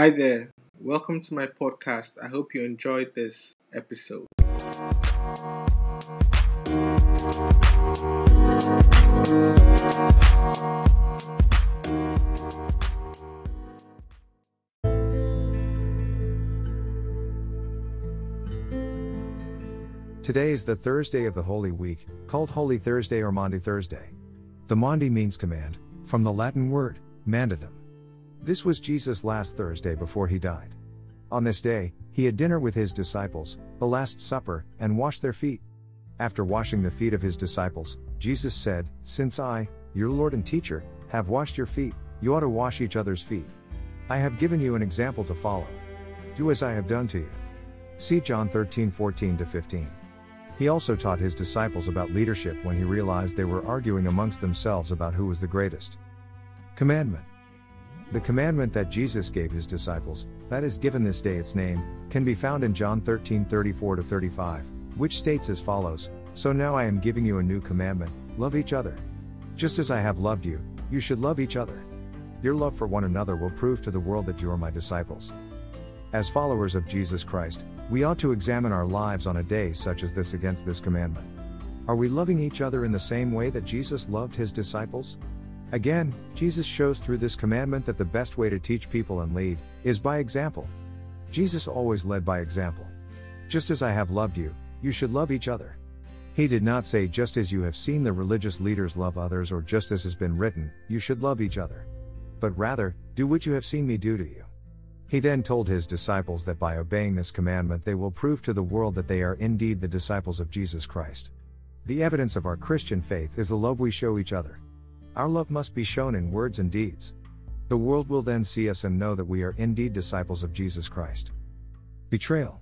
Hi there, welcome to my podcast. I hope you enjoyed this episode. Today is the Thursday of the Holy Week, called Holy Thursday or Maundy Thursday. The Maundy means command, from the Latin word, mandatum. This was Jesus' last Thursday before he died. On this day, he had dinner with his disciples, the Last Supper, and washed their feet. After washing the feet of his disciples, Jesus said, Since I, your Lord and teacher, have washed your feet, you ought to wash each other's feet. I have given you an example to follow. Do as I have done to you. See John 13 14 15. He also taught his disciples about leadership when he realized they were arguing amongst themselves about who was the greatest. Commandment The commandment that Jesus gave his disciples, that is given this day its name, can be found in John 13 34 35, which states as follows So now I am giving you a new commandment love each other. Just as I have loved you, you should love each other. Your love for one another will prove to the world that you are my disciples. As followers of Jesus Christ, we ought to examine our lives on a day such as this against this commandment. Are we loving each other in the same way that Jesus loved his disciples? Again, Jesus shows through this commandment that the best way to teach people and lead is by example. Jesus always led by example. Just as I have loved you, you should love each other. He did not say just as you have seen the religious leaders love others or just as has been written, you should love each other. But rather, do what you have seen me do to you. He then told his disciples that by obeying this commandment they will prove to the world that they are indeed the disciples of Jesus Christ. The evidence of our Christian faith is the love we show each other. Our love must be shown in words and deeds. The world will then see us and know that we are indeed disciples of Jesus Christ. Betrayal.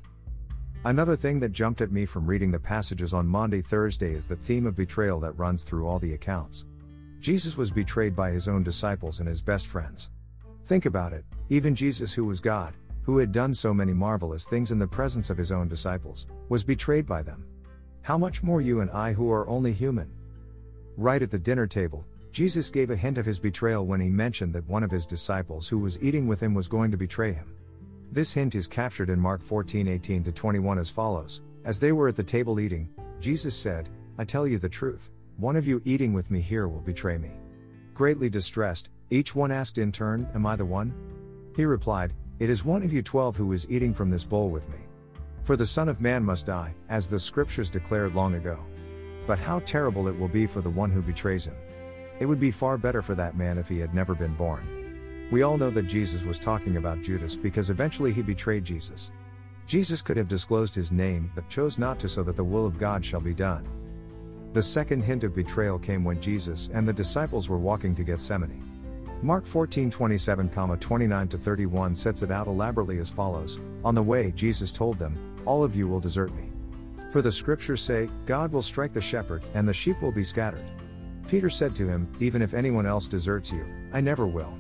Another thing that jumped at me from reading the passages on Maundy Thursday is the theme of betrayal that runs through all the accounts. Jesus was betrayed by his own disciples and his best friends. Think about it, even Jesus, who was God, who had done so many marvelous things in the presence of his own disciples, was betrayed by them. How much more you and I, who are only human? Right at the dinner table, Jesus gave a hint of his betrayal when he mentioned that one of his disciples who was eating with him was going to betray him. This hint is captured in Mark 14 18 21 as follows As they were at the table eating, Jesus said, I tell you the truth, one of you eating with me here will betray me. Greatly distressed, each one asked in turn, Am I the one? He replied, It is one of you twelve who is eating from this bowl with me. For the Son of Man must die, as the Scriptures declared long ago. But how terrible it will be for the one who betrays him. It would be far better for that man if he had never been born. We all know that Jesus was talking about Judas because eventually he betrayed Jesus. Jesus could have disclosed his name, but chose not to so that the will of God shall be done. The second hint of betrayal came when Jesus and the disciples were walking to Gethsemane. Mark 14 27, 29 31 sets it out elaborately as follows On the way, Jesus told them, All of you will desert me. For the scriptures say, God will strike the shepherd, and the sheep will be scattered. Peter said to him, Even if anyone else deserts you, I never will.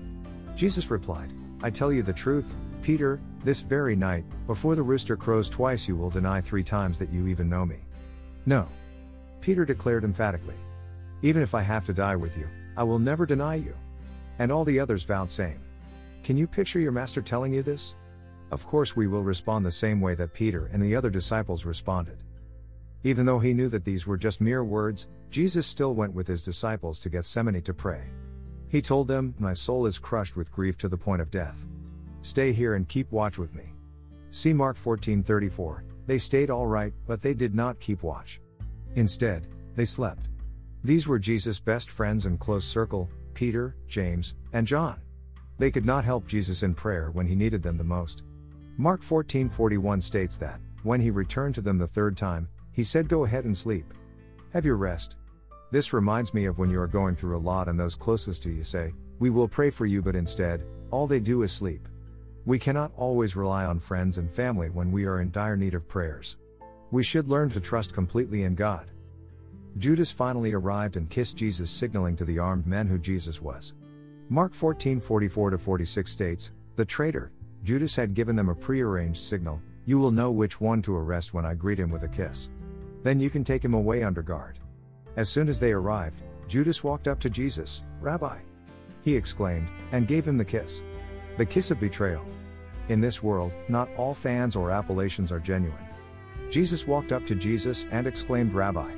Jesus replied, I tell you the truth, Peter, this very night, before the rooster crows twice, you will deny three times that you even know me. No. Peter declared emphatically. Even if I have to die with you, I will never deny you. And all the others vowed same. Can you picture your master telling you this? Of course, we will respond the same way that Peter and the other disciples responded. Even though he knew that these were just mere words, Jesus still went with his disciples to Gethsemane to pray. He told them, My soul is crushed with grief to the point of death. Stay here and keep watch with me. See Mark 14:34. They stayed all right, but they did not keep watch. Instead, they slept. These were Jesus' best friends and close circle, Peter, James, and John. They could not help Jesus in prayer when he needed them the most. Mark 14:41 states that, when he returned to them the third time, he said, Go ahead and sleep. Have your rest. This reminds me of when you are going through a lot and those closest to you say, We will pray for you, but instead, all they do is sleep. We cannot always rely on friends and family when we are in dire need of prayers. We should learn to trust completely in God. Judas finally arrived and kissed Jesus, signaling to the armed men who Jesus was. Mark 14 44 46 states, The traitor, Judas had given them a prearranged signal You will know which one to arrest when I greet him with a kiss. Then you can take him away under guard. As soon as they arrived, Judas walked up to Jesus, Rabbi. He exclaimed, and gave him the kiss. The kiss of betrayal. In this world, not all fans or appellations are genuine. Jesus walked up to Jesus and exclaimed, Rabbi.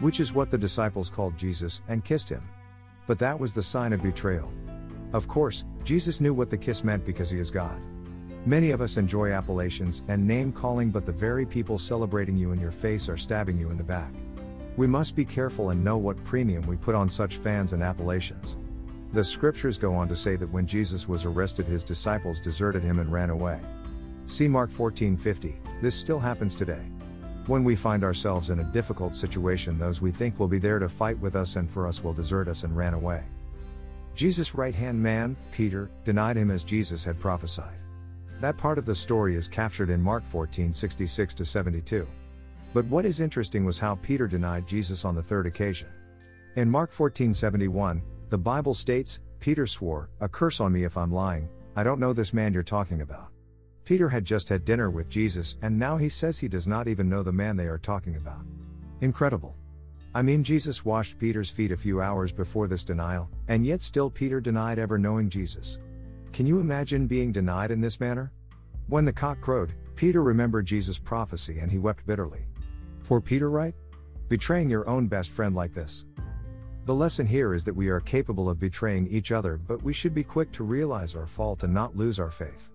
Which is what the disciples called Jesus and kissed him. But that was the sign of betrayal. Of course, Jesus knew what the kiss meant because he is God. Many of us enjoy appellations and name calling, but the very people celebrating you in your face are stabbing you in the back. We must be careful and know what premium we put on such fans and appellations. The scriptures go on to say that when Jesus was arrested, his disciples deserted him and ran away. See Mark 14:50. This still happens today. When we find ourselves in a difficult situation, those we think will be there to fight with us and for us will desert us and ran away. Jesus' right hand man, Peter, denied him as Jesus had prophesied. That part of the story is captured in Mark 14:66 to 72. But what is interesting was how Peter denied Jesus on the third occasion. In Mark 14:71, the Bible states, Peter swore, "A curse on me if I'm lying. I don't know this man you're talking about." Peter had just had dinner with Jesus and now he says he does not even know the man they are talking about. Incredible. I mean, Jesus washed Peter's feet a few hours before this denial, and yet still Peter denied ever knowing Jesus. Can you imagine being denied in this manner? When the cock crowed, Peter remembered Jesus' prophecy and he wept bitterly. Poor Peter, right? Betraying your own best friend like this. The lesson here is that we are capable of betraying each other, but we should be quick to realize our fault and not lose our faith.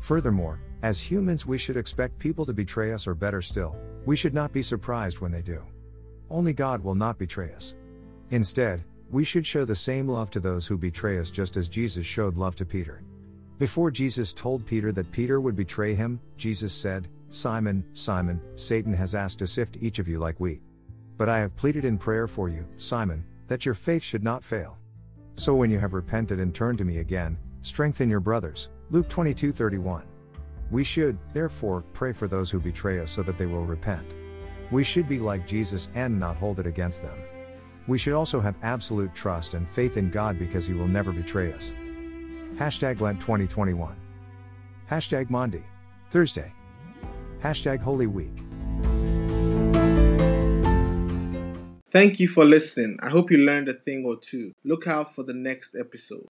Furthermore, as humans, we should expect people to betray us, or better still, we should not be surprised when they do. Only God will not betray us. Instead, we should show the same love to those who betray us just as Jesus showed love to Peter. Before Jesus told Peter that Peter would betray him, Jesus said, Simon, Simon, Satan has asked to sift each of you like wheat. But I have pleaded in prayer for you, Simon, that your faith should not fail. So when you have repented and turned to me again, strengthen your brothers. Luke 22:31. We should, therefore, pray for those who betray us so that they will repent. We should be like Jesus and not hold it against them. We should also have absolute trust and faith in God because He will never betray us. Hashtag Lent 2021. Hashtag Maundy. Thursday. Hashtag Holy Week. Thank you for listening. I hope you learned a thing or two. Look out for the next episode.